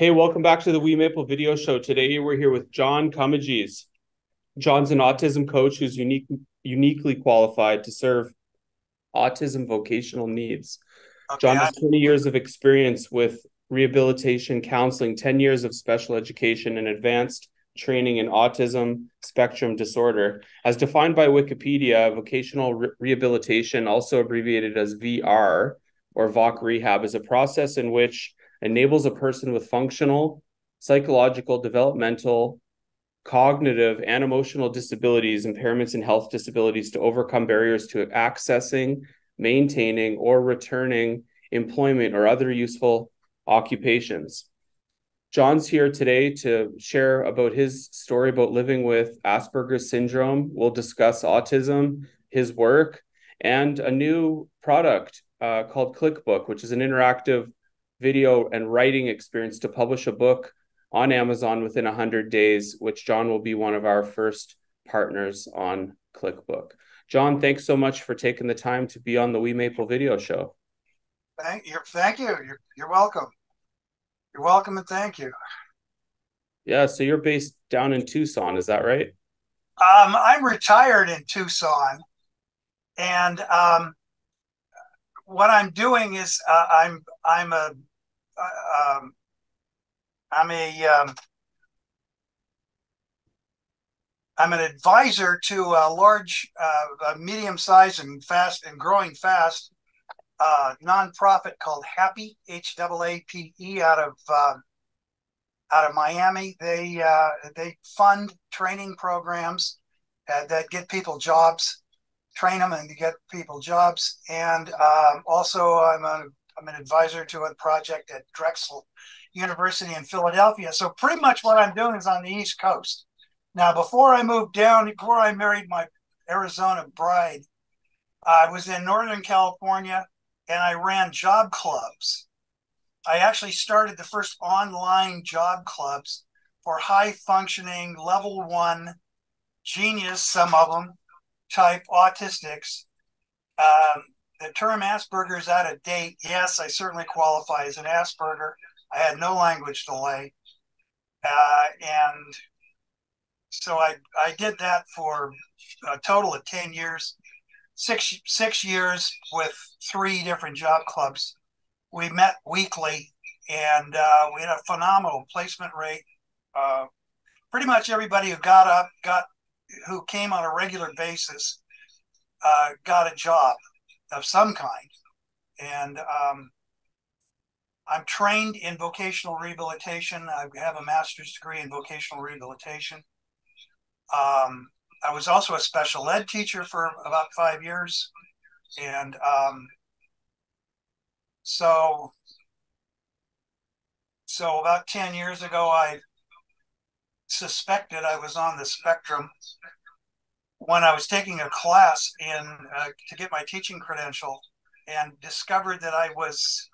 Hey, welcome back to the WeMaple Video Show. Today we're here with John Comegys. John's an autism coach who's unique, uniquely qualified to serve autism vocational needs. Okay, John has 20 years of experience with rehabilitation counseling, 10 years of special education, and advanced training in autism spectrum disorder. As defined by Wikipedia, vocational re- rehabilitation, also abbreviated as VR or VOC rehab, is a process in which enables a person with functional, psychological, developmental, cognitive, and emotional disabilities, impairments, and health disabilities to overcome barriers to accessing, maintaining, or returning employment or other useful occupations. John's here today to share about his story about living with Asperger's syndrome. We'll discuss autism, his work, and a new product uh, called ClickBook, which is an interactive video and writing experience to publish a book on Amazon within 100 days, which John will be one of our first partners on ClickBook. John, thanks so much for taking the time to be on the WeMaple video show. Thank you. Thank you. You're, you're welcome. You're welcome and thank you. Yeah, so you're based down in Tucson, is that right? Um, I'm retired in Tucson, and um, what I'm doing is uh, I'm I'm a um, I'm a um, I'm an advisor to a large, uh, medium-sized and fast and growing fast uh, nonprofit called Happy H A A P E out of uh, out of Miami. They uh, they fund training programs uh, that get people jobs, train them and get people jobs. And um, also, I'm a I'm an advisor to a project at Drexel University in Philadelphia. So pretty much what I'm doing is on the East Coast. Now, before I moved down, before I married my Arizona bride, I was in Northern California and I ran job clubs. I actually started the first online job clubs for high functioning level one genius, some of them type autistics um, the term Asperger is out of date. Yes, I certainly qualify as an Asperger. I had no language delay. Uh, and so I, I did that for a total of 10 years, six, six years with three different job clubs. We met weekly and uh, we had a phenomenal placement rate. Uh, pretty much everybody who got up, got who came on a regular basis, uh, got a job of some kind. And um, I'm trained in vocational rehabilitation. I have a master's degree in vocational rehabilitation. Um, I was also a special ed teacher for about five years. And um, so, so about 10 years ago, I suspected I was on the spectrum when I was taking a class in uh, to get my teaching credential and discovered that I was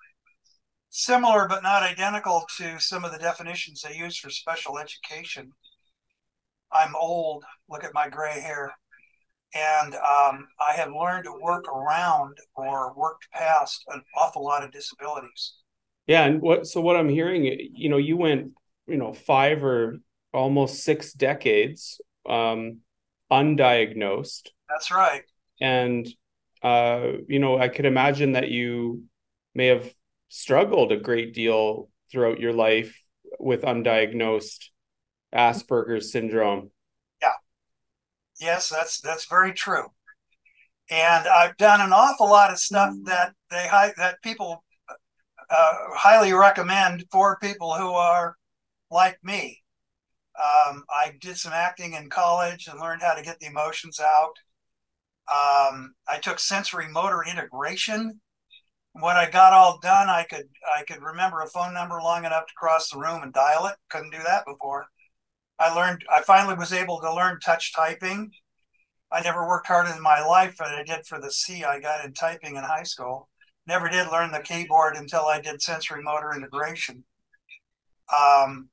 similar but not identical to some of the definitions they use for special education. I'm old, look at my gray hair. And um, I have learned to work around or worked past an awful lot of disabilities. Yeah, and what so what I'm hearing, you know, you went, you know, five or almost six decades um, undiagnosed. That's right. And uh, you know, I could imagine that you may have struggled a great deal throughout your life with undiagnosed Asperger's syndrome. Yeah. Yes, that's that's very true. And I've done an awful lot of stuff that they that people uh, highly recommend for people who are like me. Um, I did some acting in college and learned how to get the emotions out. Um, I took sensory motor integration. When I got all done, I could I could remember a phone number long enough to cross the room and dial it. Couldn't do that before. I learned. I finally was able to learn touch typing. I never worked harder in my life than I did for the C I got in typing in high school. Never did learn the keyboard until I did sensory motor integration. Um,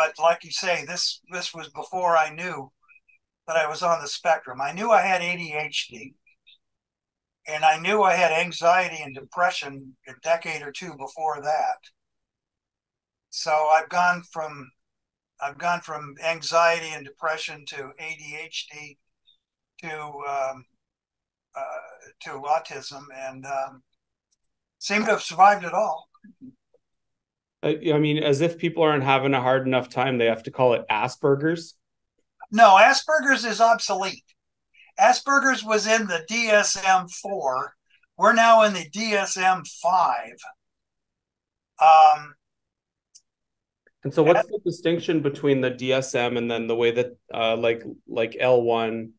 but like you say, this this was before I knew that I was on the spectrum. I knew I had ADHD, and I knew I had anxiety and depression a decade or two before that. So I've gone from I've gone from anxiety and depression to ADHD to um, uh, to autism, and um, seem to have survived it all. I mean, as if people aren't having a hard enough time, they have to call it Asperger's. No, Asperger's is obsolete. Asperger's was in the DSM 4. We're now in the DSM 5. Um, and so, what's the distinction between the DSM and then the way that, uh, like, like L one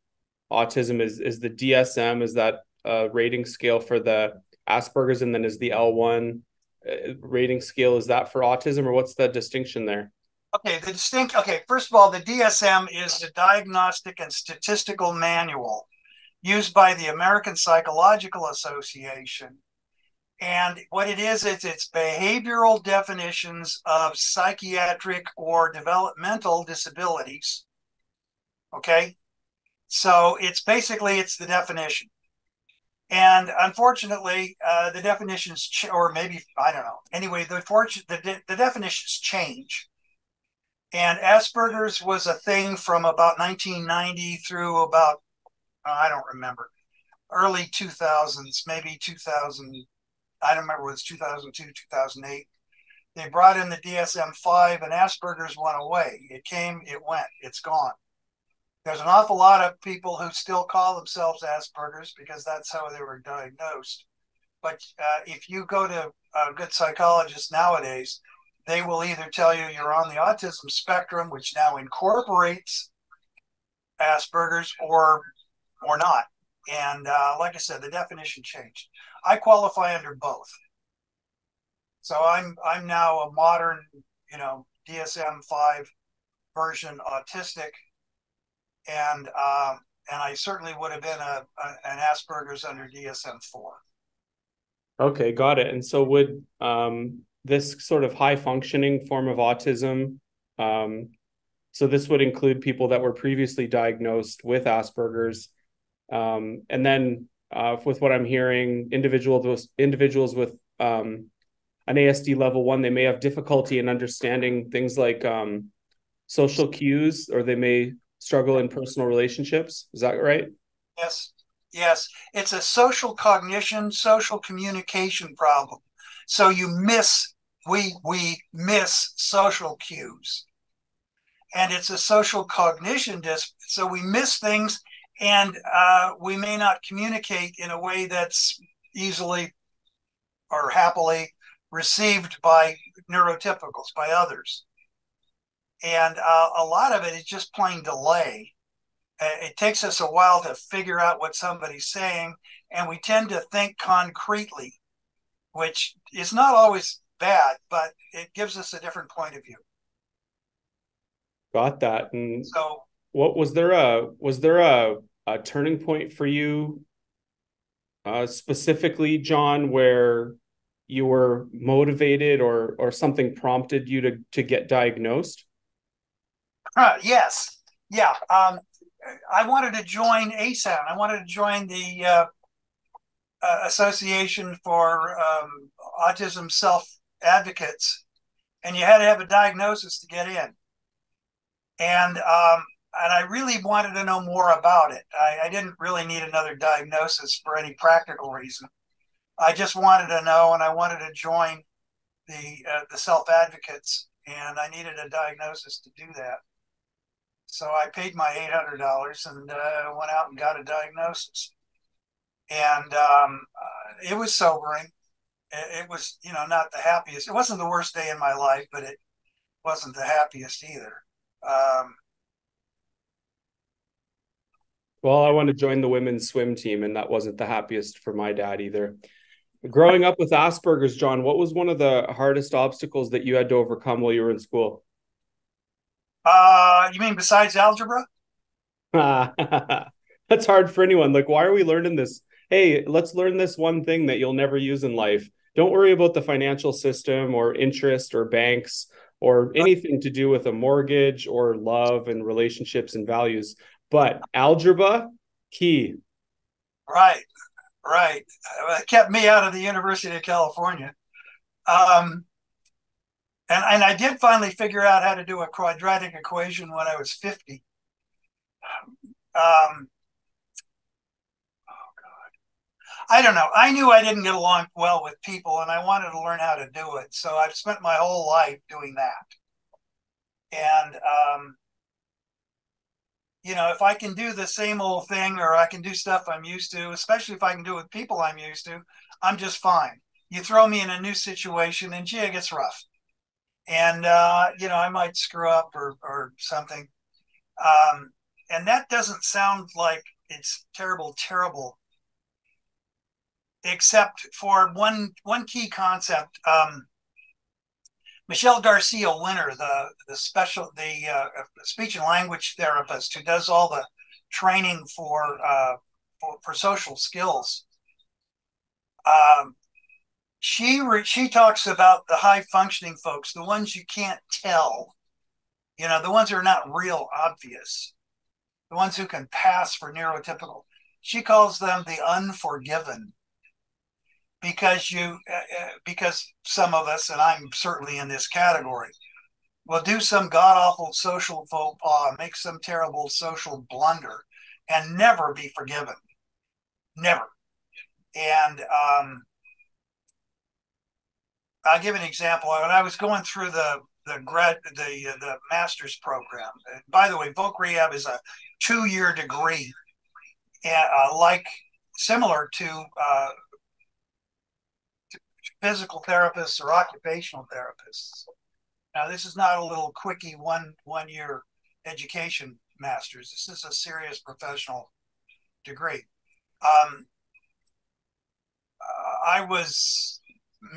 autism is is the DSM is that uh, rating scale for the Asperger's, and then is the L one uh, Uh, rating scale is that for autism, or what's the distinction there? Okay, the distinct. Okay, first of all, the DSM is the Diagnostic and Statistical Manual used by the American Psychological Association. And what it is, it's it's behavioral definitions of psychiatric or developmental disabilities. Okay, so it's basically it's the definition. And unfortunately, uh, the definitions, ch- or maybe I don't know. Anyway, the the, de- the definitions change and Asperger's was a thing from about 1990 through about, I don't remember, early 2000s, maybe 2000. I don't remember, it was 2002, 2008. They brought in the DSM 5 and Asperger's went away. It came, it went, it's gone. There's an awful lot of people who still call themselves Asperger's because that's how they were diagnosed. But uh, if you go to a good psychologist nowadays, they will either tell you you're on the autism spectrum, which now incorporates Asperger's, or or not. And uh, like I said, the definition changed. I qualify under both. So I'm I'm now a modern, you know, DSM five version autistic, and um, and I certainly would have been a, a an Asperger's under DSM four. Okay, got it. And so would um, this sort of high functioning form of autism. Um, so this would include people that were previously diagnosed with Asperger's, um, and then uh, with what I'm hearing, individuals with individuals with um, an ASD level one, they may have difficulty in understanding things like um, social cues, or they may struggle in personal relationships. Is that right? Yes, yes. It's a social cognition, social communication problem. So you miss we we miss social cues. And it's a social cognition disc. So we miss things and uh, we may not communicate in a way that's easily or happily received by neurotypicals, by others. And uh, a lot of it is just plain delay. It takes us a while to figure out what somebody's saying, and we tend to think concretely which is not always bad, but it gives us a different point of view. Got that. And so, what was there a was there a, a turning point for you uh, specifically, John, where you were motivated or or something prompted you to to get diagnosed? Uh, yes, yeah. Um, I wanted to join ASAN. I wanted to join the uh, uh, Association for um, Autism Self Advocates, and you had to have a diagnosis to get in. And um, and I really wanted to know more about it. I, I, didn't really need another diagnosis for any practical reason. I just wanted to know, and I wanted to join the uh, the self advocates, and I needed a diagnosis to do that. So I paid my eight hundred dollars and uh, went out and got a diagnosis and um, uh, it was sobering. It, it, was, you know, not the happiest. It wasn't the worst day in my life, but it wasn't the happiest either. Um, well, I want to join the women's swim team, and that wasn't the happiest for my dad either. Growing up with Asperger's, John, what was one of the hardest obstacles that you had to overcome while you were in school? Uh, you mean besides algebra? That's hard for anyone. Like, why are we learning this hey, let's learn this one thing that you'll never use in life. Don't worry about the financial system or interest or banks or anything to do with a mortgage or love and relationships and values. But algebra, key. Right, right. It kept me out of the University of California. Um, and and I did finally figure out how to do a quadratic equation when I was 50. Um, oh God, I don't know. I knew I didn't get along well with people, and I wanted to learn how to do it. So I've spent my whole life doing that. And um, you know, if I can do the same old thing, or I can do stuff I'm used to, especially if I can do it with people I'm used to, I'm just fine. You throw me in a new situation, and gee, it gets rough and uh, you know I might screw up or or something. Um, and that doesn't sound like it's terrible, terrible, except for one one key concept. Um, Michelle Garcia Winner, the the special the uh, speech and language therapist who does all the training for uh, for, for social skills. Um, she re- she talks about the high functioning folks, the ones you can't tell, you know, the ones that are not real obvious, the ones who can pass for neurotypical. She calls them the unforgiven because you uh, uh because some of us, and I'm certainly in this category, will do some god awful social faux pas, make some terrible social blunder, and never be forgiven, never. And um, I'll give an example. When I was going through the the grad the the master's program. By the way, voc rehab is a two year degree, and uh, like similar to, uh, to physical therapists or occupational therapists. Now, this is not a little quickie one one year education master's. This is a serious professional degree. Um, uh, I was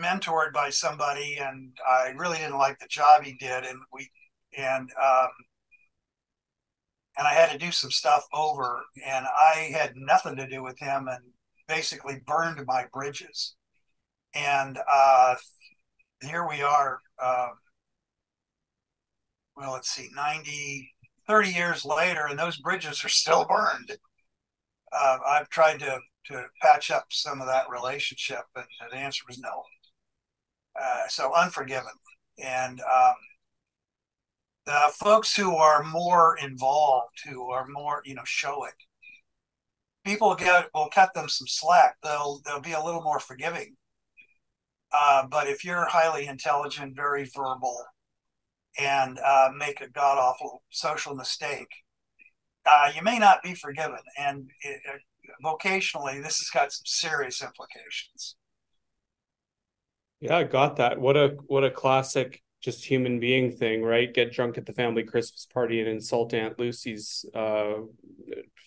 mentored by somebody, and I really didn't like the job he did, and we and um, and I had to do some stuff over, and I had nothing to do with him, and basically burned my bridges. And uh, here we are. Uh, well, let's see, 90, 30 years later, and those bridges are still burned. Uh, I've tried to to patch up some of that relationship, but the answer was no. Uh, so unforgiven, and um, the folks who are more involved, who are more, you know, show it. People get will cut them some slack. They'll they'll be a little more forgiving. Uh, but if you're highly intelligent, very verbal, and uh, make a god awful social mistake, uh, you may not be forgiven. And it, vocationally, this has got some serious implications. Yeah, I got that. What a what a classic just human being thing, right? Get drunk at the family Christmas party and insult Aunt Lucy's uh,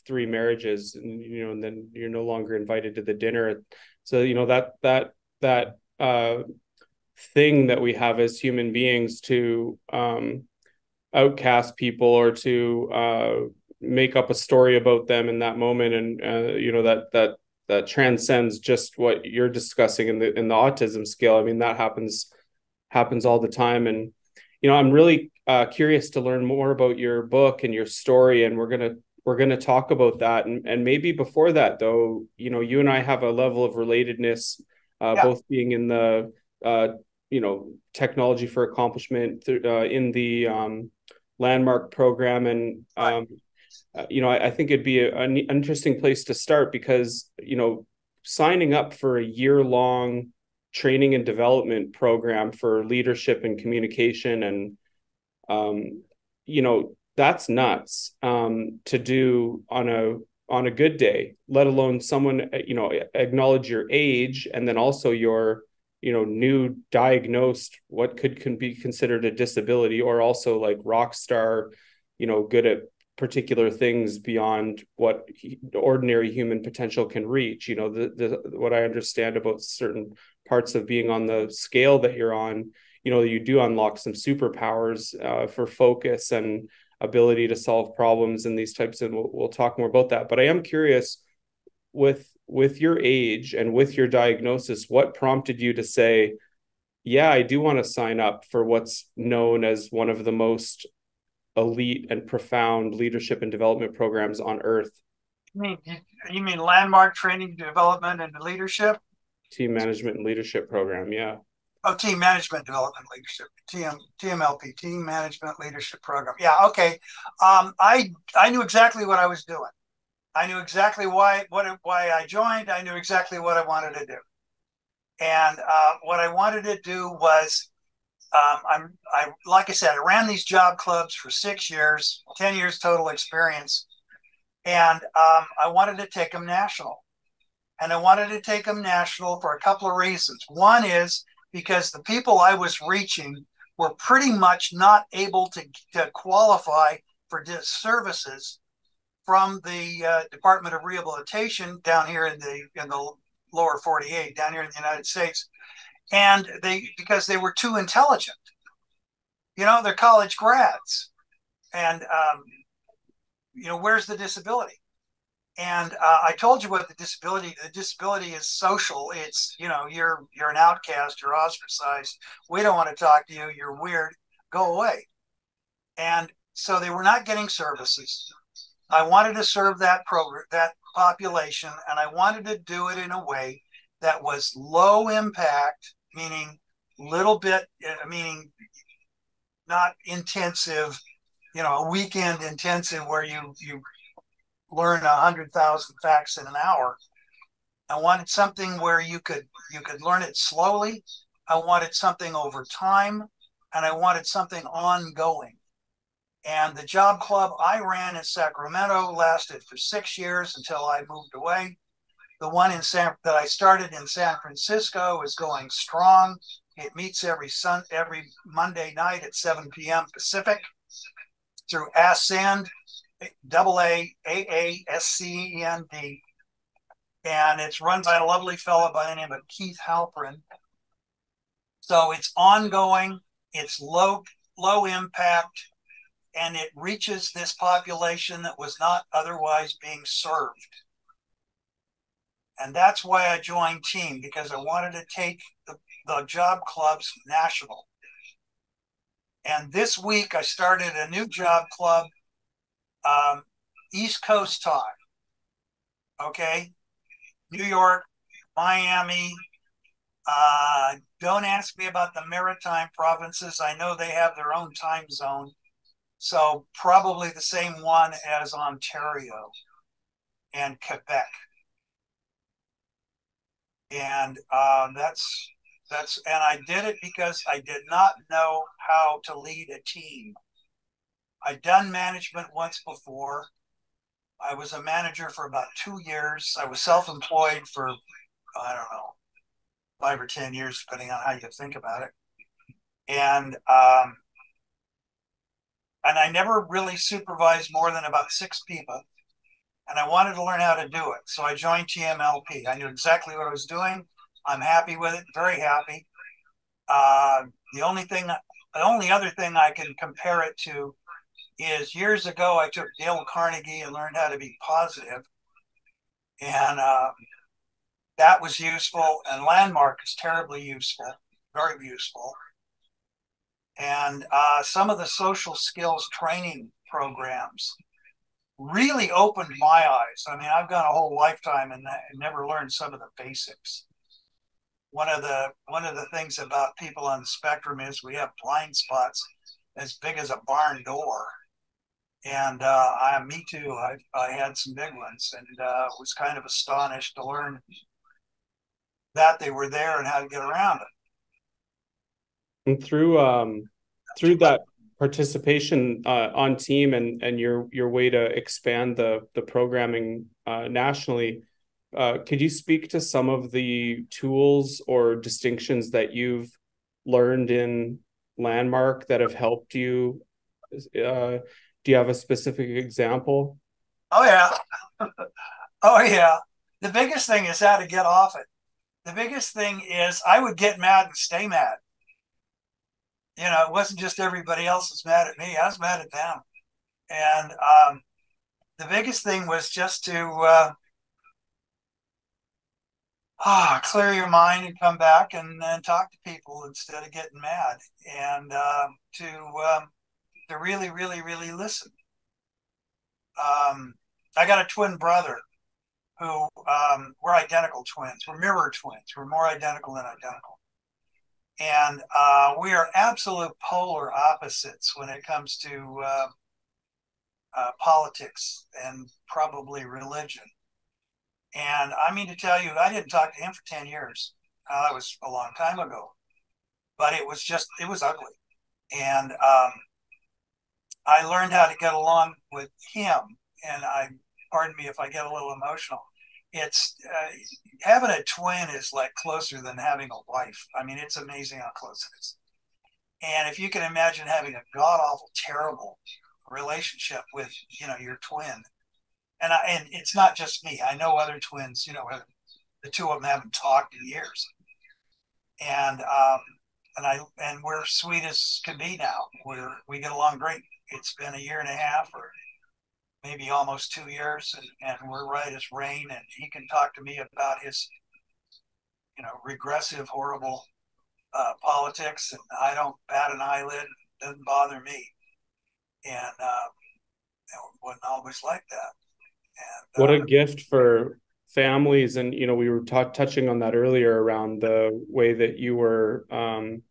three marriages, and you know, and then you're no longer invited to the dinner. So you know that that that uh, thing that we have as human beings to um, outcast people or to uh, make up a story about them in that moment and uh, you know that that that transcends just what you're discussing in the in the autism scale. I mean that happens happens all the time. And you know i'm really uh, curious to learn more about your book and your story and we're gonna we're gonna talk about that. And, and maybe before that though you know you and i have a level of relatedness uh, yeah. both being in the uh, you know technology for accomplishment th- uh, in the um, landmark program. And um, uh, you know, I, I, think it'd be a, an interesting place to start because, you know, signing up for a year long training and development program for leadership and communication and, um, you know, that's nuts um, to do on a on a good day let alone someone uh, you know acknowledge your age and then also your you know new diagnosed what could can be considered a disability or also like rock star you know good at particular things beyond what ordinary human potential can reach. You know the, the what i understand about certain parts of being on the scale that you're on you know you do unlock some superpowers uh, for focus and ability to solve problems and these types and we'll, we'll talk more about that. But i am curious with with your age and with your diagnosis what prompted you to say yeah i do want to sign up for what's known as one of the most elite and profound leadership and development programs on earth. You mean you mean landmark training, development, and leadership? Team management and leadership program, yeah. Oh, team management development leadership, TM, TMLP, team management leadership program. Yeah, okay. Um, I I knew exactly what I was doing. I knew exactly why what why I joined. I knew exactly what I wanted to do, and uh, what I wanted to do was, um, I'm I like I said, I ran these job clubs for six years, ten years total experience, and um, I wanted to take them national, and I wanted to take them national for a couple of reasons. One is because the people I was reaching were pretty much not able to, to qualify for services from the uh, Department of Rehabilitation down here in the in the lower 48 down here in the United States and they because they were too intelligent you know they're college grads and um, you know where's the disability and uh, I told you what the disability the disability is social. It's you know you're you're an outcast, you're ostracized. We don't want to talk to you. You're weird. Go away. And so they were not getting services. I wanted to serve that program that population, and I wanted to do it in a way that was low impact, meaning little bit, uh, meaning not intensive. You know, a weekend intensive where you you learn a hundred thousand facts in an hour. I wanted something where you could you could learn it slowly. I wanted something over time, and I wanted something ongoing. And the job club I ran in Sacramento lasted for six years until I moved away. The one in San that I started in San Francisco is going strong. It meets every sun every Monday night at 7 p.m. Pacific through Ascend double A A A S C E N D, and it's run by a lovely fellow by the name of Keith Halperin. So it's ongoing, it's low low impact, and it reaches this population that was not otherwise being served. And that's why I joined Team because I wanted to take the, the job clubs national. And this week I started a new job club um, East Coast time. Okay, New York, Miami. Uh, don't ask me about the maritime provinces. I know they have their own time zone. So, probably the same one as Ontario and Quebec. And uh, that's that's and I did it because I did not know how to lead a team. I'd done management once before. I was a manager for about two years. I was self employed for, I don't know, five or 10 years, depending on how you think about it. And, um, and I never really supervised more than about six people. And I wanted to learn how to do it. So I joined TMLP. I knew exactly what I was doing. I'm happy with it, very happy. Uh, the only thing, the only other thing I can compare it to is years ago I took Dale Carnegie and learned how to be positive, and uh, that was useful. And Landmark is terribly useful, very useful. And uh, some of the social skills training programs really opened my eyes. I mean, I've got a whole lifetime and never learned some of the basics. One of the one of the things about people on the spectrum is we have blind spots as big as a barn door and uh, I, me too. I, I had some big ones, and uh, was kind of astonished to learn that they were there and how to get around it. And through um, through that participation uh, on team and and your your way to expand the the programming uh, nationally, uh, could you speak to some of the tools or distinctions that you've learned in Landmark that have helped you? Uh, do you have a specific example? Oh yeah. oh yeah. The biggest thing is how to get off it. The biggest thing is I would get mad and stay mad. You know, it wasn't just everybody else was mad at me. I was mad at them. And um, the biggest thing was just to uh, ah, clear your mind and come back and, and talk to people instead of getting mad and uh, to um, to really, really, really listen. Um, I got a twin brother who um, we're identical twins. We're mirror twins. We're more identical than identical. And uh, we are absolute polar opposites when it comes to uh, uh, politics and probably religion. And I mean to tell you, I didn't talk to him for 10 years. that was a long time ago. But it was just, it was ugly. And um, I learned how to get along with him. And I, pardon me if I get a little emotional. It's uh, having a twin is like closer than having a wife. I mean, it's amazing how close it is. And if you can imagine having a god awful, terrible relationship with, you know, your twin, and I, and it's not just me. I know other twins. You know, the two of them haven't talked in years, and um, and I and we're sweet as can be now. We're we get along great. It's been a year and a half, or maybe almost two years, and, and we're right as rain. And he can talk to me about his, you know, regressive, horrible uh, politics, and I don't bat an eyelid. It doesn't bother me, and uh, it wasn't always like that. And, what a uh, gift for families and you know we were t- touching on that earlier around the way that you were um,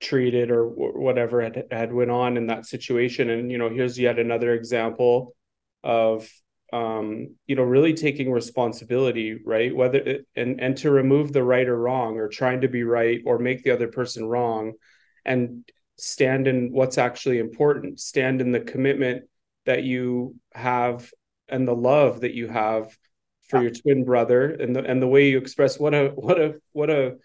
treated or whatever had, had went on in that situation. And you know here's yet another example of um, you know really taking responsibility right? Whether it, and and to remove the right or wrong or trying to be right or make the other person wrong and stand in what's actually important stand in the commitment that you have and the love that you have for your twin brother and the and the way you express what a what a what a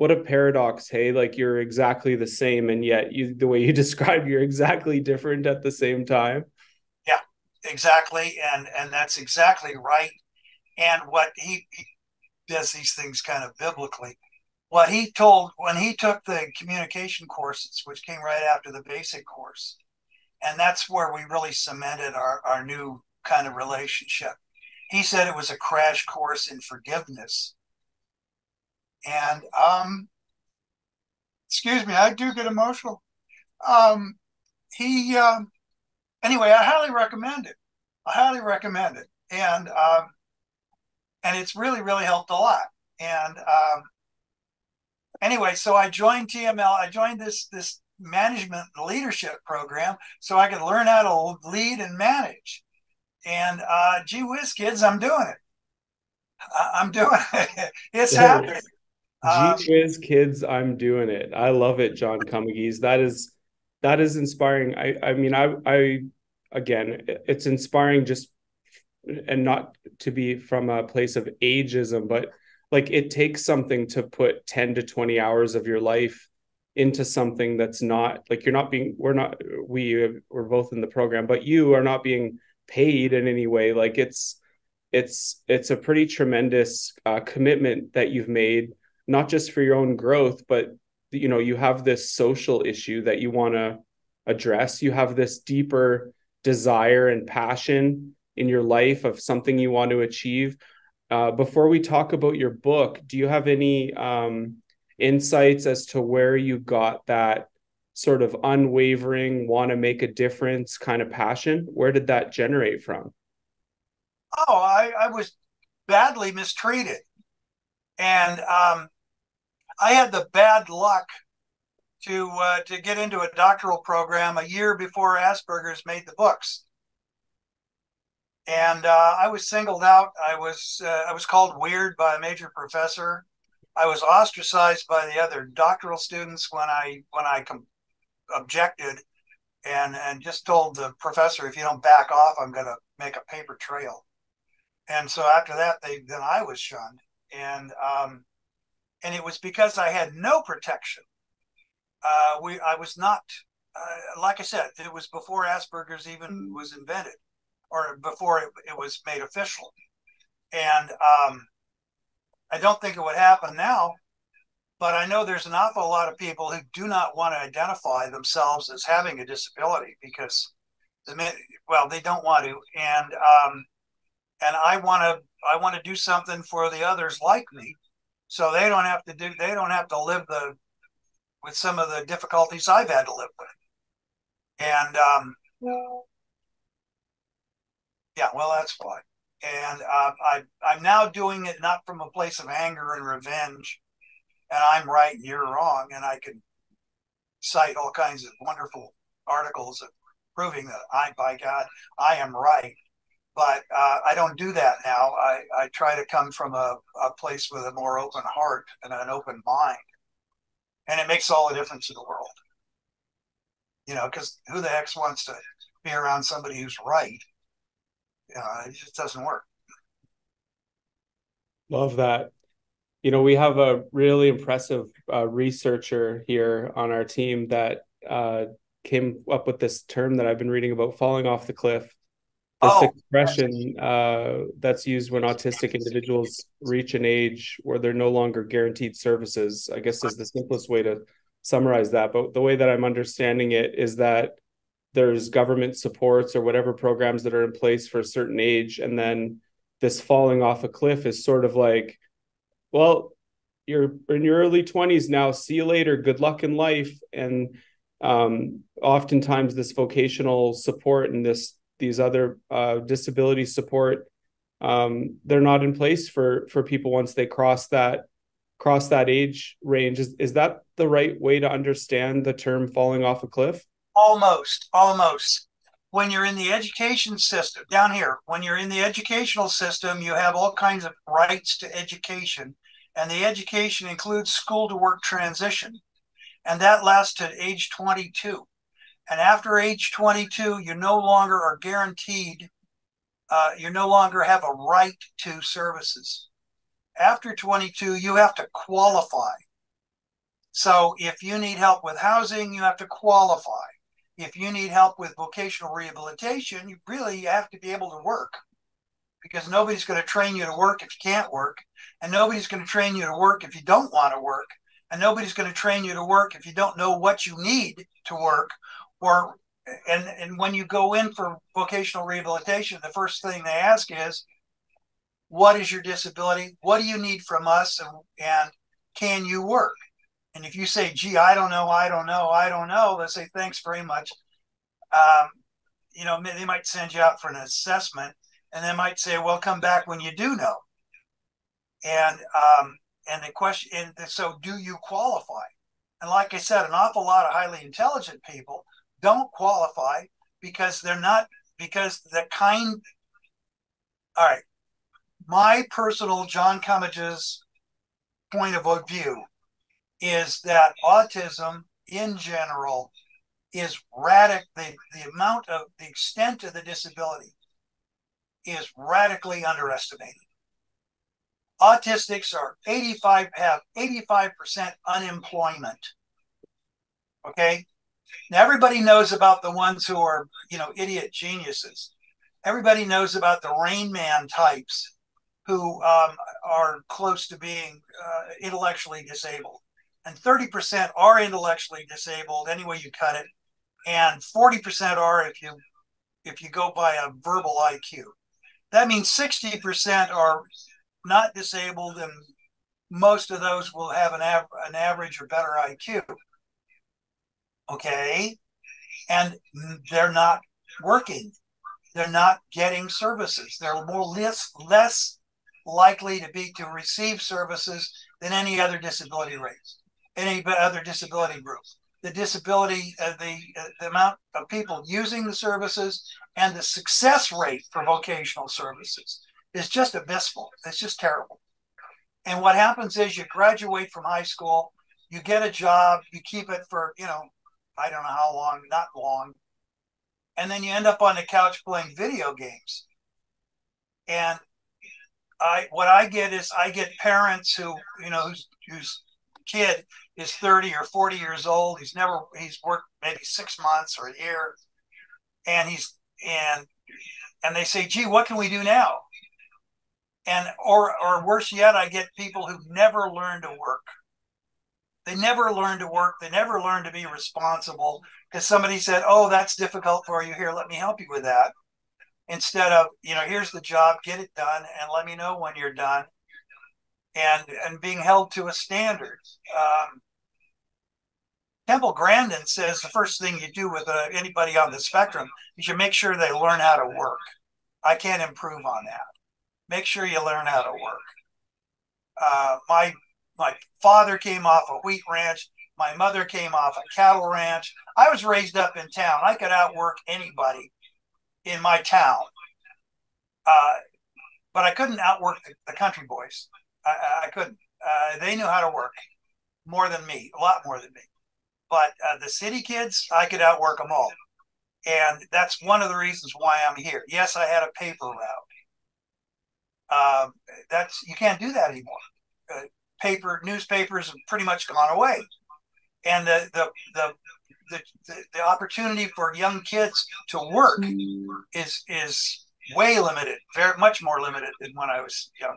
what a paradox hey like you're exactly the same and yet you the way you describe you're exactly different at the same time. Yeah exactly and and that's exactly right. And what he, he does these things kind of biblically. What he told when he took the communication courses which came right after the basic course and that's where we really cemented our, our new kind of relationship. He said it was a crash course in forgiveness and um, excuse me, I do get emotional. Um, he um, anyway, I highly recommend it. I highly recommend it, and um, and it's really really helped a lot. And um, anyway, so I joined TML. I joined this this management leadership program so I could learn how to lead and manage. And uh, gee whiz, kids, I'm doing it. I'm doing it. It's happening. Um, G kids, I'm doing it. I love it, John Comegys. That is that is inspiring. I I mean, I I again, it's inspiring just and not to be from a place of ageism, but like it takes something to put 10 to 20 hours of your life into something that's not like you're not being we're not we we're both in the program but you are not being paid in any way like it's it's it's a pretty tremendous uh, commitment that you've made not just for your own growth but you know you have this social issue that you want to address. You have this deeper desire and passion in your life of something you want to achieve. Uh, before we talk about your book do you have any um, insights as to where you got that sort of unwavering want to make a difference kind of passion? Where did that generate from? Oh i, I was badly mistreated. And um, I had the bad luck to uh, to get into a doctoral program a year before Asperger's made the books, and uh, I was singled out. I was uh, I was called weird by a major professor. I was ostracized by the other doctoral students when I when I com- objected, and and just told the professor, if you don't back off, I'm going to make a paper trail. And so after that, they then I was shunned, and um, and it was because I had no protection. Uh, we, I was not, uh, like I said, it was before Asperger's even was invented, or before it, it was made official. And um, I don't think it would happen now, but I know there's an awful lot of people who do not want to identify themselves as having a disability because, the well, they don't want to, and um, and I want to, I want to do something for the others like me so they don't have to do they don't have to live the with some of the difficulties I've had to live with. And um, yeah, well, that's why. And uh, I I'm now doing it not from a place of anger and revenge, and I'm right and you're wrong, and I can cite all kinds of wonderful articles proving that I, by God, I am right. But uh, I don't do that now. I, I try to come from a, a place with a more open heart and an open mind. And it makes all the difference in the world. You know, because who the heck wants to be around somebody who's right? Know, it just doesn't work. Love that. You know, we have a really impressive uh, researcher here on our team that uh, came up with this term that I've been reading about falling off the cliff. This oh, expression uh, that's used when autistic individuals reach an age where they're no longer guaranteed services. I guess is the simplest way to summarize that. But the way that I'm understanding it is that there's government supports or whatever programs that are in place for a certain age, and then this falling off a cliff is sort of like, well, you're in your early 20s now. See you later. Good luck in life. And um, oftentimes, this vocational support and this these other uh, disability support um, they're not in place for for people once they cross that cross that age range. Is is that the right way to understand the term falling off a cliff? Almost almost. When you're in the education system down here when you're in the educational system you have all kinds of rights to education and the education includes school to work transition and that lasts to age 22 and after age 22, you no longer are guaranteed, uh, you no longer have a right to services. After 22, you have to qualify. So if you need help with housing, you have to qualify. If you need help with vocational rehabilitation, you really have to be able to work because nobody's going to train you to work if you can't work. And nobody's going to train you to work if you don't want to work. And nobody's going to train you to work if you don't know what you need to work or and and when you go in for vocational rehabilitation, the first thing they ask is, "What is your disability? What do you need from us? And, and can you work?" And if you say, "Gee, I don't know, I don't know, I don't know," they say, "Thanks very much." Um, you know, they might send you out for an assessment, and they might say, "Well, come back when you do know." And um, and the question, and so do you qualify? And like I said, an awful lot of highly intelligent people don't qualify because they're not because the kind all right. My personal john Comegys point of view is that autism in general is radic the, the amount of the extent of the disability is radically underestimated. Autistics are 85 have 85% unemployment. Okay now, everybody knows about the ones who are, you know, idiot geniuses. Everybody knows about the Rain Man types who um, are close to being uh, intellectually disabled. And 30% are intellectually disabled, any way you cut it. And 40% are if you if you go by a verbal IQ. That means 60% are not disabled, and most of those will have an, av- an average or better IQ okay? And they're not working. They're not getting services. They're more less less likely to be to receive services than any other disability race any other disability group. The disability uh, the uh, the amount of people using the services and the success rate for vocational services is just abysmal. It's just terrible. And what happens is you graduate from high school you get a job you keep it for you know I don't know how long, not long. And then you end up on the couch playing video games. And I what I get is I get parents who, you know, whose kid is 30 or 40 years old. He's never he's worked maybe six months or a year. And he's and and they say, gee, what can we do now? And or or worse yet, I get people who've never learned to work they never learn to work. They never learn to be responsible because somebody said, "Oh, that's difficult for you. Here, let me help you with that." Instead of, you know, here's the job, get it done, and let me know when you're done, and and being held to a standard. Um, Temple Grandin says the first thing you do with uh, anybody on the spectrum is you make sure they learn how to work. I can't improve on that. Make sure you learn how to work. Uh, my My father came off a wheat ranch. My mother came off a cattle ranch. I was raised up in town. I could outwork anybody in my town. Uh, but I couldn't outwork the, the country boys. I, I couldn't. Uh, they knew how to work more than me, a lot more than me. But uh, the city kids, I could outwork them all. And that's one of the reasons why I'm here. Yes, I had a paper route. Um, that's you can't do that anymore. Paper newspapers have pretty much gone away, and the the the the, the, the opportunity for young kids to work is is way limited, very much more limited than when I was younger.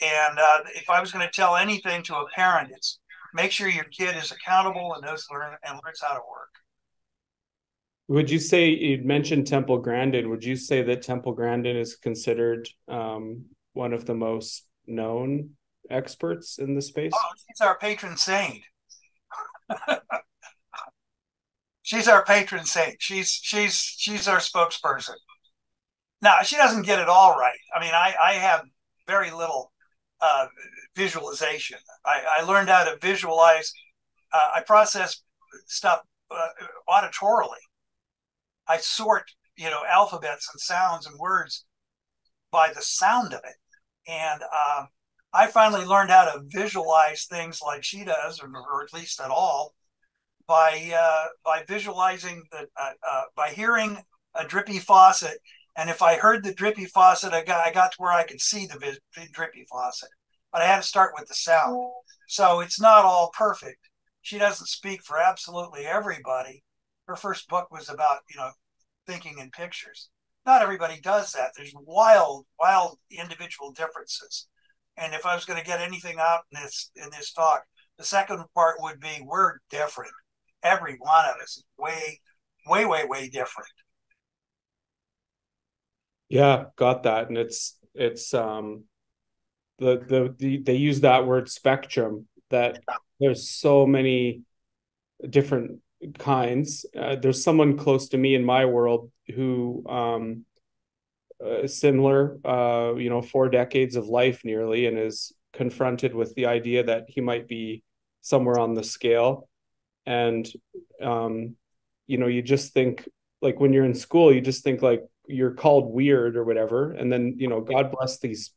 And uh, if I was going to tell anything to a parent, it's make sure your kid is accountable and knows learn and learns how to work. Would you say you mentioned Temple Grandin? Would you say that Temple Grandin is considered um, one of the most known experts in the space? Oh, she's our patron saint. she's our patron saint. She's she's she's our spokesperson. Now she doesn't get it all right. I mean, I I have very little uh, visualization. I, I learned how to visualize. Uh, I process stuff uh, auditorily. I sort, you know, alphabets and sounds and words by the sound of it. And um, I finally learned how to visualize things like she does, or, or at least at all, by uh, by visualizing the uh, uh, by hearing a drippy faucet. And if I heard the drippy faucet, I got I got to where I could see the, the drippy faucet. But I had to start with the sound. So it's not all perfect. She doesn't speak for absolutely everybody, her first book was about you know thinking in pictures. Not everybody does that. There's wild, wild individual differences. And if I was going to get anything out in this in this talk, the second part would be we're different. Every one of us is way, way, way, way different. Yeah, got that. And it's it's um the the, the they use that word spectrum that there's so many different kinds. Uh, there's someone close to me in my world who um, uh, similar, uh, you know, four decades of life nearly, and is confronted with the idea that he might be somewhere on the scale. And um, you know, you just think like when you're in school, you just think like you're called weird or whatever, and then you know, God bless these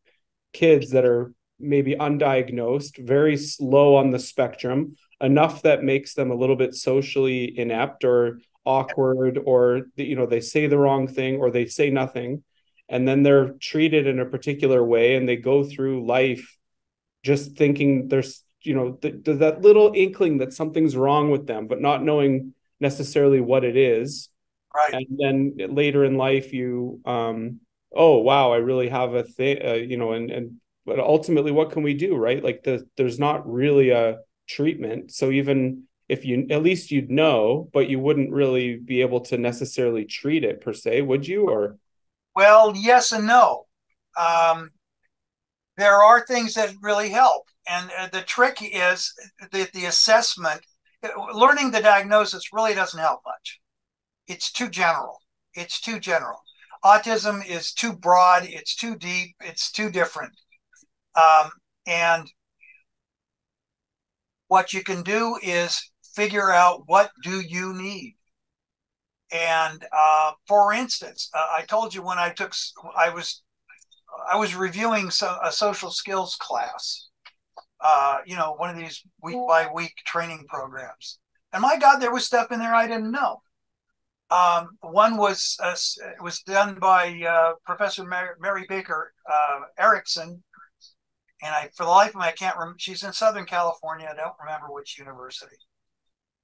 kids that are maybe undiagnosed, very slow on the spectrum, enough that makes them a little bit socially inept or awkward or you know they say the wrong thing or they say nothing and then they're treated in a particular way and they go through life just thinking there's you know th- th- that little inkling that something's wrong with them but not knowing necessarily what it is right and then later in life you um oh wow i really have a thing uh, you know and and but ultimately what can we do right like the, there's not really a treatment. So even if you at least you'd know, but you wouldn't really be able to necessarily treat it per se, would you? Or well, yes and no. Um, there are things that really help, and uh, the trick is that the assessment, learning the diagnosis, really doesn't help much. It's too general. It's too general. Autism is too broad. It's too deep. It's too different. Um, and what you can do is figure out what do you need and uh, for instance uh, i told you when i took i was i was reviewing so, a social skills class uh, you know one of these week by week training programs and my god there was stuff in there i didn't know um, one was uh, was done by uh, professor mary, mary baker uh, erickson and I, for the life of me, I can't remember. She's in Southern California. I don't remember which university.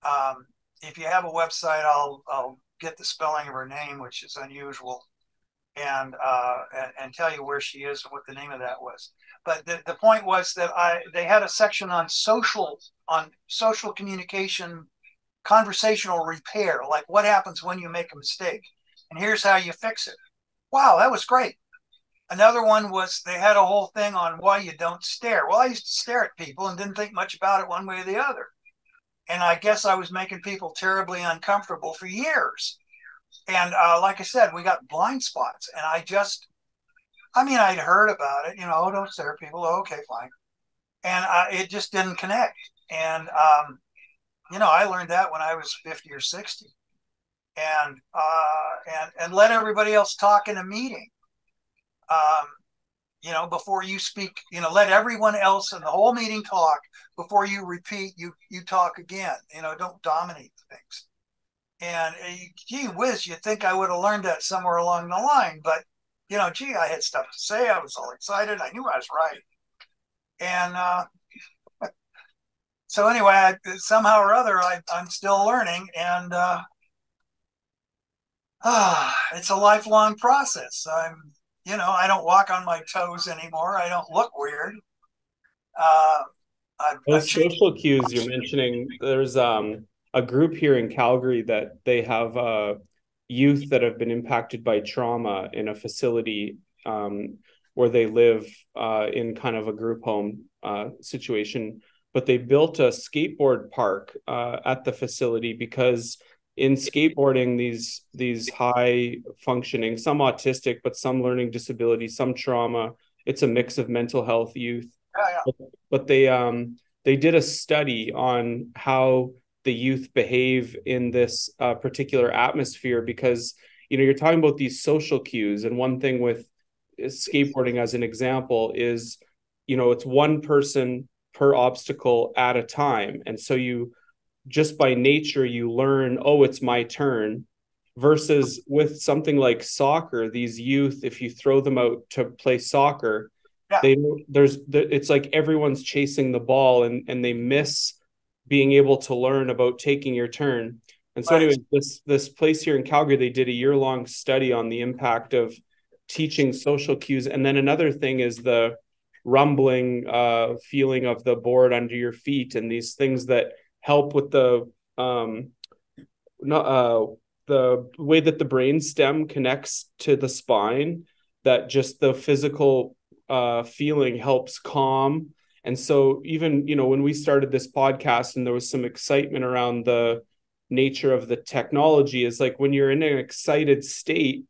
Um, if you have a website, I'll I'll get the spelling of her name, which is unusual, and uh, and, and tell you where she is and what the name of that was. But the, the point was that I they had a section on social on social communication, conversational repair, like what happens when you make a mistake, and here's how you fix it. Wow, that was great. Another one was they had a whole thing on why you don't stare. Well, I used to stare at people and didn't think much about it one way or the other. And I guess I was making people terribly uncomfortable for years. And uh, like I said, we got blind spots. And I just, I mean, I'd heard about it, you know, oh, don't stare people. Oh, okay, fine. and I, it just didn't connect. And um, you know, I learned that when I was fifty or sixty, and uh, and and let everybody else talk in a meeting. Um, you know, before you speak, you know, let everyone else in the whole meeting talk before you repeat. You you talk again. You know, don't dominate things. And uh, gee whiz, you'd think I would have learned that somewhere along the line, but you know, gee, I had stuff to say. I was all excited. I knew I was right. And uh, so anyway, I, somehow or other, I, am still learning, and uh, uh, it's a lifelong process. I'm, you know, I don't walk on my toes anymore. I don't look weird. Uh, I've, Those social cues you're mentioning, there's um, a group here in Calgary that they have uh, youth that have been impacted by trauma in a facility um, where they live uh, in kind of a group home uh, situation. But they built a skateboard park uh, at the facility because in skateboarding, these these high functioning, some autistic, but some learning disability, some trauma. It's a mix of mental health youth. Yeah, yeah. But, they um they did a study on how the youth behave in this uh, particular atmosphere because you know you're talking about these social cues and one thing with skateboarding as an example is you know it's one person per obstacle at a time and so you just by nature you learn oh it's my turn versus with something like soccer these youth if you throw them out to play soccer yeah. they there's it's like everyone's chasing the ball and and they miss being able to learn about taking your turn and so right. anyway this this place here in calgary they did a year long study on the impact of teaching social cues. And then another thing is the rumbling uh, feeling of the board under your feet and these things that help with the um, not, uh, the way that the brain stem connects to the spine. That just the physical uh, feeling helps calm. And so even you know when we started this podcast and there was some excitement around the nature of the technology is like when you're in an excited state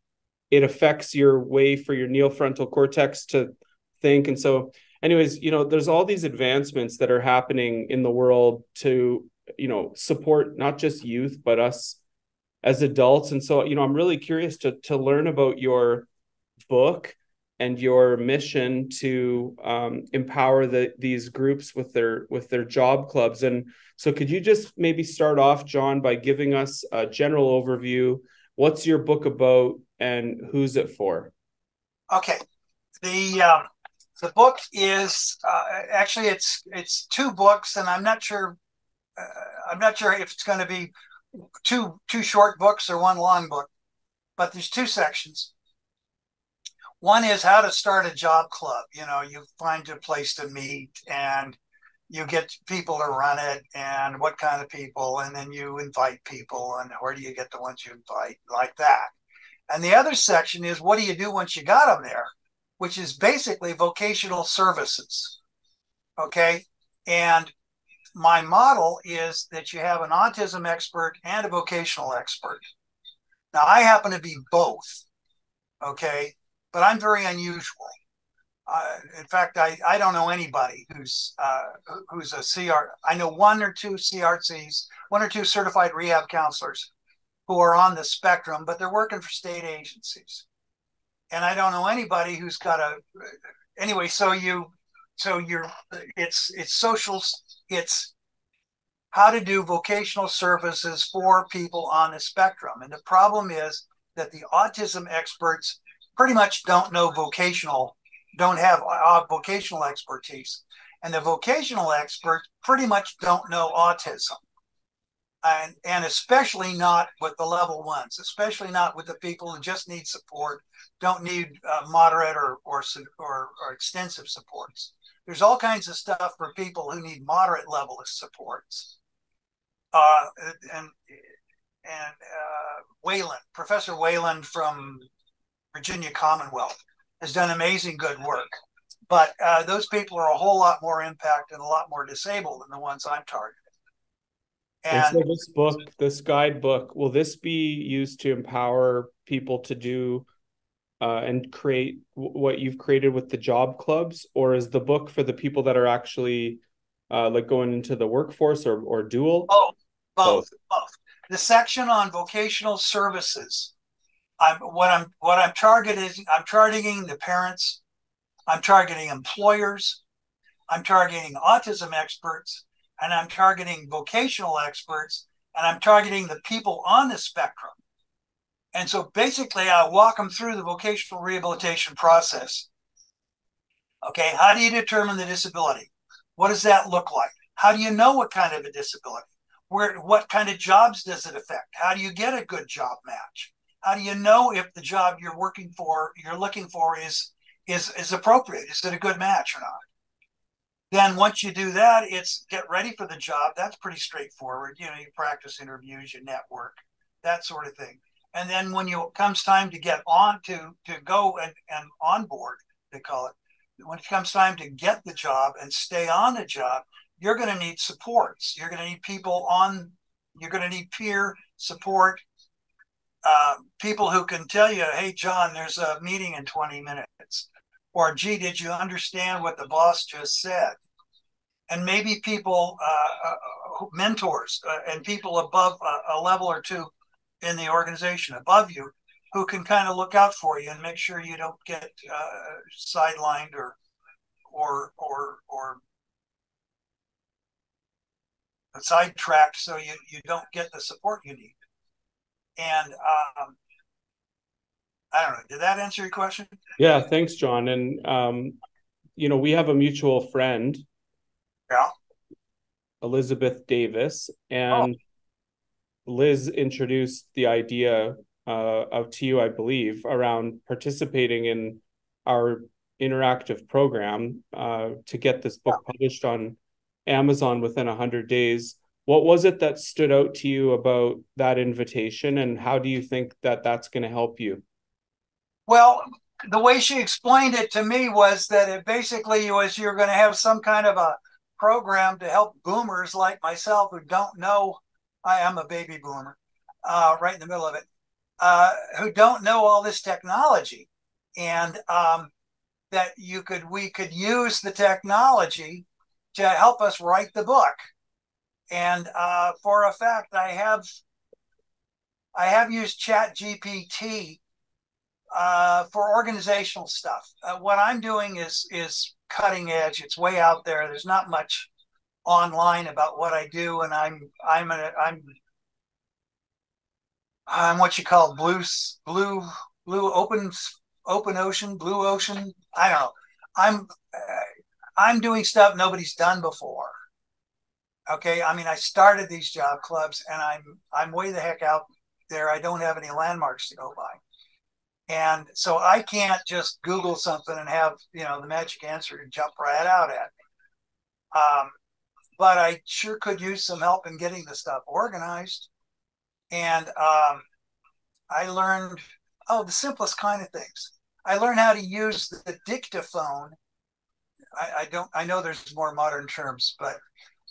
it affects your way for your neofrontal cortex to think and so anyways you know there's all these advancements that are happening in the world to you know support not just youth but us as adults. And so you know i'm really curious to to learn about your book and your mission to um, empower the, these groups with their with their job clubs. And so could you just maybe start off john by giving us a general overview? What's your book about and who's it for? Okay, the um, the book is uh, actually it's it's two books, and I'm not sure uh, I'm not sure if it's going to be two two short books or one long book, but there's two sections. One is how to start a job club. You know, you find a place to meet and you get people to run it and what kind of people, and then you invite people and where do you get the ones you invite, like that. And the other section is what do you do once you got them there, which is basically vocational services. Okay. And my model is that you have an autism expert and a vocational expert. Now, I happen to be both. Okay. But I'm very unusual. Uh, in fact, I, I don't know anybody who's uh, who's a CR. I know one or two CRCs, one or two certified rehab counselors who are on the spectrum, but they're working for state agencies. And I don't know anybody who's got a anyway. So you, so you're it's it's social. It's how to do vocational services for people on the spectrum. And the problem is that the autism experts pretty much don't know vocational, don't have uh, vocational expertise. And the vocational experts pretty much don't know autism and, and especially not with the level ones, especially not with the people who just need support, don't need uh, moderate or, or, or, or, extensive supports. There's all kinds of stuff for people who need moderate level of supports. Uh, and and uh, Wehman, Professor Wehman from Virginia Commonwealth, has done amazing good work. But uh, those people are a whole lot more impact and a lot more disabled than the ones I'm targeting. And, and so this book, this guidebook, will this be used to empower people to do uh, and create w- what you've created with the job clubs, or is the book for the people that are actually uh, like going into the workforce or or dual? Both, both, both. The section on vocational services. I'm what I'm what I'm targeting. I'm targeting the parents. I'm targeting employers. I'm targeting autism experts, and I'm targeting vocational experts, and I'm targeting the people on the spectrum. And so basically, I walk them through the vocational rehabilitation process. Okay, how do you determine the disability? What does that look like? How do you know what kind of a disability? Where, what kind of jobs does it affect? How do you get a good job match? How do you know if the job you're working for, you're looking for, is is is appropriate? Is it a good match or not? Then once you do that, it's get ready for the job. That's pretty straightforward. You know, you practice interviews, you network, that sort of thing and then when you comes time to get on to to go and, and on board they call it when it comes time to get the job and stay on the job you're going to need supports you're going to need people on you're going to need peer support uh, people who can tell you hey john there's a meeting in 20 minutes or gee did you understand what the boss just said? And maybe people uh, uh, mentors uh, and people above a, a level or two in the organization above you who can kind of look out for you and make sure you don't get uh, sidelined or or or or sidetracked so you you don't get the support you need. And um, i don't know. Did that answer your question? Yeah thanks john. And um, you know we have a mutual friend yeah. Elizabeth davis. And oh Liz introduced the idea uh, of to you, I believe, around participating in our interactive program uh, to get this book published on Amazon within 100 days. What was it that stood out to you about that invitation, and how do you think that that's going to help you? Well, the way she explained it to me was that it basically was you're going to have some kind of a program to help boomers like myself who don't know I am a baby boomer, uh, right in the middle of it, uh, who don't know all this technology, and um, that you could we could use the technology to help us write the book. And uh, for a fact, I have I have used Chat GPT uh, for organizational stuff. Uh, what I'm doing is is cutting edge. It's way out there. There's not much online about what I do, and I'm I'm a, I'm I'm what you call blue blue blue open open ocean blue ocean. I don't know. I'm I'm doing stuff nobody's done before. Okay, I mean I started these job clubs, and I'm I'm way the heck out there. I don't have any landmarks to go by. And so I can't just Google something and have you know the magic answer jump right out at me. Um, but I sure could use some help in getting the stuff organized. And um, I learned, oh, the simplest kind of things. I learned how to use the dictaphone. I, I don't, I know there's more modern terms, but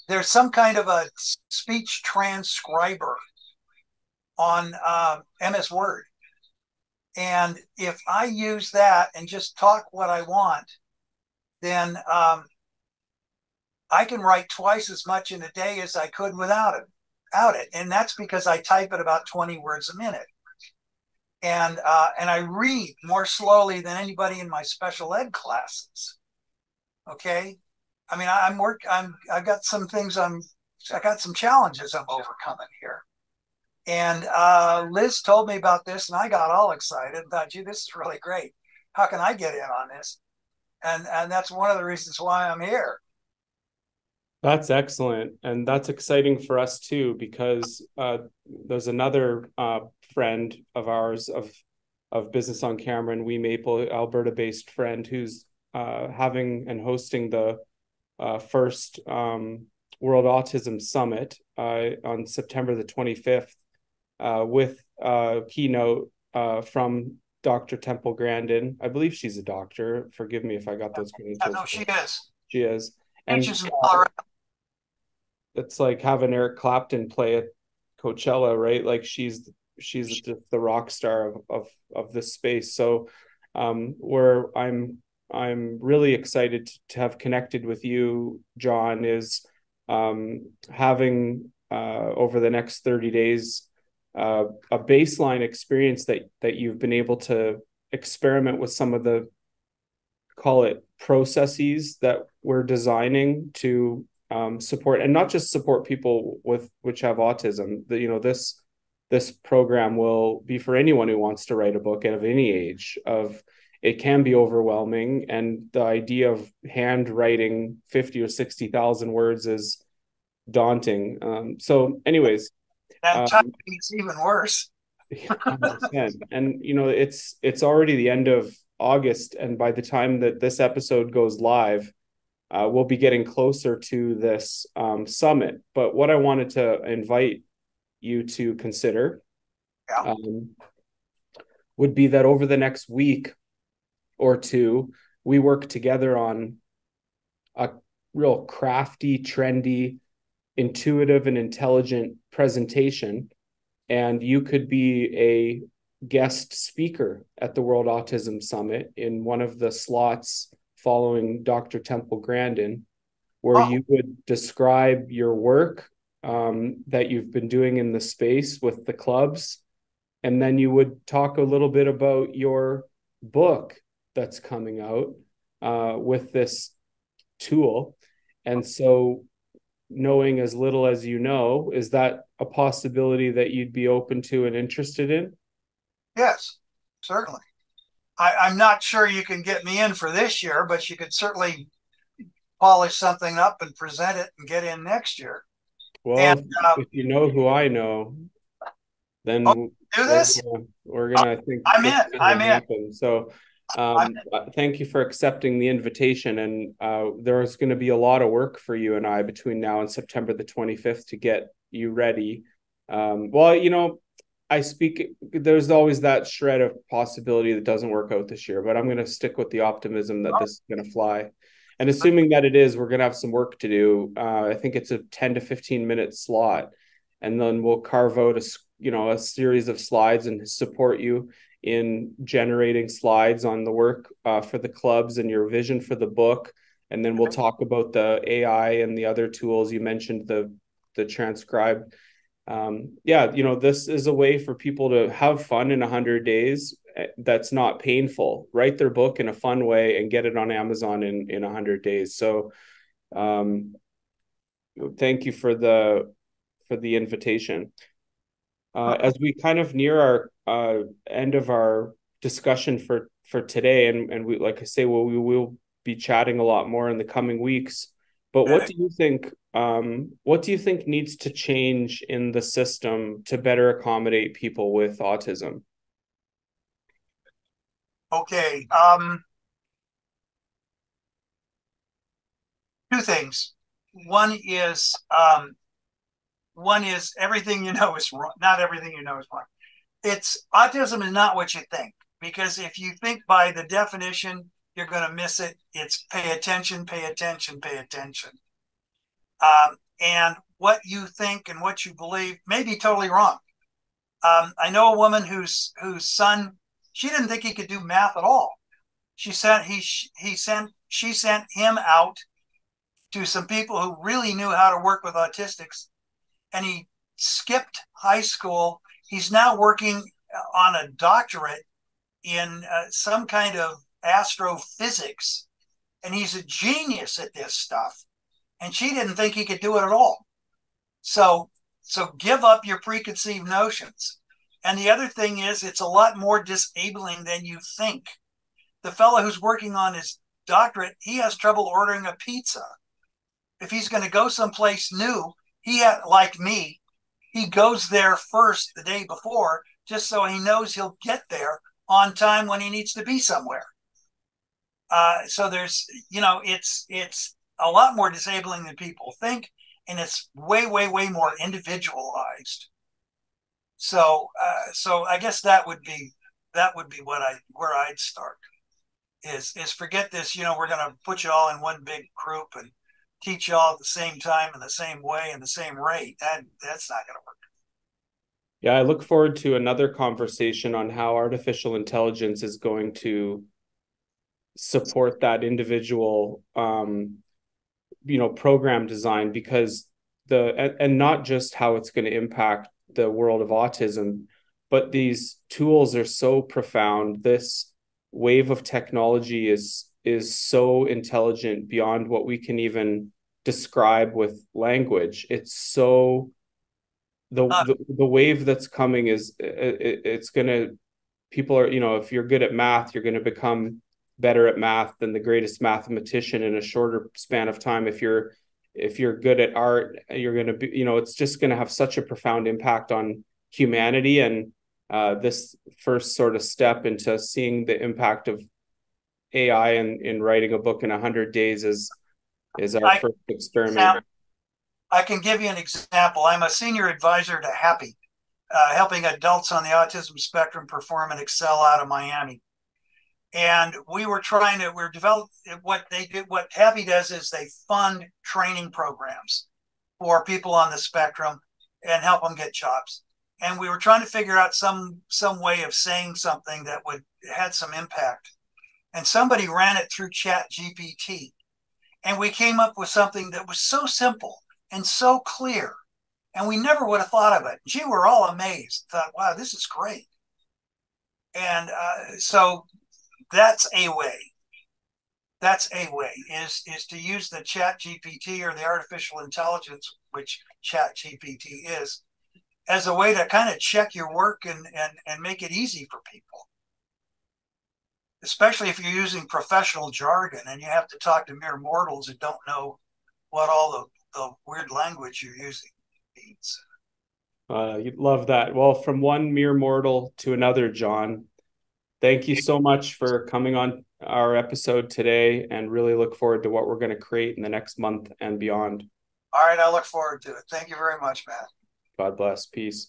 there's some kind of a speech transcriber on uh, MS Word. And if I use that and just talk what I want, then um, I can write twice as much in a day as I could without it. Without it, and that's because I type at about 20 words a minute, and uh, and I read more slowly than anybody in my special ed classes. Okay, I mean I'm work I'm I've got some things I'm I got some challenges I'm overcoming here. And uh, Liz told me about this, and I got all excited and thought, gee, this is really great. How can I get in on this? And and that's one of the reasons why I'm here. That's excellent. And that's exciting for us too, because uh, there's another uh, friend of ours of of Business on Camera and WeMaple, Alberta based friend who's uh, having and hosting the uh, first um, World Autism Summit uh, on September the 25th uh, with a keynote from Dr. Temple Grandin. I believe she's a doctor. Forgive me if I got those credentials. No, she is. She is. And, uh, it's like having Eric Clapton play at Coachella, right? Like she's she's just the rock star of of of this space. So um, where I'm I'm really excited to have connected with you, John, is um, having uh, over the next 30 days uh, a baseline experience that that you've been able to experiment with some of the call it processes that we're designing to um, support and not just support people with which have autism. The, you know this this program will be for anyone who wants to write a book of any age of it can be overwhelming and the idea of handwriting 50 or 60,000 words is daunting um, so anyways and um, it's even worse. And you know it's it's already the end of august and by the time that this episode goes live uh, we'll be getting closer to this um, summit. But what i wanted to invite you to consider yeah. um, would be that over the next week or two, we work together on a real crafty, trendy, intuitive, and intelligent presentation. And you could be a guest speaker at the World Autism Summit in one of the slots following Dr. Temple Grandin, where oh. you would describe your work um, that you've been doing in the space with the clubs. And then you would talk a little bit about your book that's coming out uh, with this tool. And so, knowing as little as you know, is that a possibility that you'd be open to and interested in? Yes, certainly. I, am not sure you can get me in for this year, but you could certainly polish something up and present it and get in next year. Well, and, uh, if you know who I know, then oh, do this. We're gonna, we're gonna think I'm in. I'm in. So um, uh, thank you for accepting the invitation. And uh, there's going to be a lot of work for you and I between now and September the 25th to get you ready. Um, well, you know, I speak, there's always that shred of possibility that doesn't work out this year, but I'm going to stick with the optimism that this is going to fly. And assuming that it is, we're going to have some work to do. Uh, I think it's a 10 to 15 minute slot. And then we'll carve out a, you know, a series of slides and support you in generating slides on the work uh, for the clubs and your vision for the book. And then we'll talk about the ai and the other tools. You mentioned the the transcribe. Um, yeah you know this is a way for people to have fun in 100 days eh, that's not painful. Write their book in a fun way and get it on amazon in in 100 days. So um, thank you for the for the invitation uh, as we kind of near our uh, end of our discussion for for today, and and we like I say, well, we will be chatting a lot more in the coming weeks. But what do you think? Um, what do you think needs to change in the system to better accommodate people with autism? Okay. Um, two things. One is um, one is everything you know is wrong. Not everything you know is wrong. It's autism is not what you think because if you think by the definition, you're going to miss it. It's pay attention, pay attention, pay attention. Um, and what you think and what you believe may be totally wrong. Um, I know a woman whose whose son she didn't think he could do math at all. She sent he he sent she sent him out to some people who really knew how to work with autistics and he skipped high school. He's now working on a doctorate in uh, some kind of astrophysics, and he's a genius at this stuff. And she didn't think he could do it at all. So, so give up your preconceived notions. And the other thing is, it's a lot more disabling than you think. The fellow who's working on his doctorate, he has trouble ordering a pizza. If he's going to go someplace new, he like me he goes there first the day before just so he knows he'll get there on time when he needs to be somewhere. Uh, so there's you know it's it's a lot more disabling than people think and it's way way way more individualized. So uh, so i guess that would be that would be what i where i'd start is is forget this you know we're going to put you all in one big group and teach you all at the same time in the same way in the same rate, that that's not going to work. Yeah, I look forward to another conversation on how artificial intelligence is going to support that individual um, you know program design because the and, and not just how it's going to impact the world of autism but these tools are so profound this wave of technology is is so intelligent beyond what we can even describe with language. It's so the uh, the, the, wave that's coming is it, it's going to people are you know if you're good at math you're going to become better at math than the greatest mathematician in a shorter span of time. If you're if you're good at art you're going to be you know it's just going to have such a profound impact on humanity. And uh, this first sort of step into seeing the impact of AI in, in writing a book in 100 days is is our I, first experiment. I can give you an example. I'm a senior advisor to Happy, uh, helping adults on the autism spectrum perform and excel out of Miami and we were trying to we're developing what they do. what happy does is they fund training programs for people on the spectrum and help them get jobs and we were trying to figure out some some way of saying something that would had some impact and somebody ran it through chat gpt and we came up with something that was so simple and so clear and we never would have thought of it gee we're all amazed thought wow this is great and uh, so that's a way. That's a way is is to use the Chat GPT or the artificial intelligence, which Chat GPT is, as a way to kind of check your work and and and make it easy for people. Especially if you're using professional jargon and you have to talk to mere mortals who don't know what all the, the weird language you're using means. Uh, you'd love that. Well, from one mere mortal to another, John, Thank you so much for coming on our episode today and really look forward to what we're going to create in the next month and beyond. All right. I look forward to it. Thank you very much, Matt. God bless. Peace.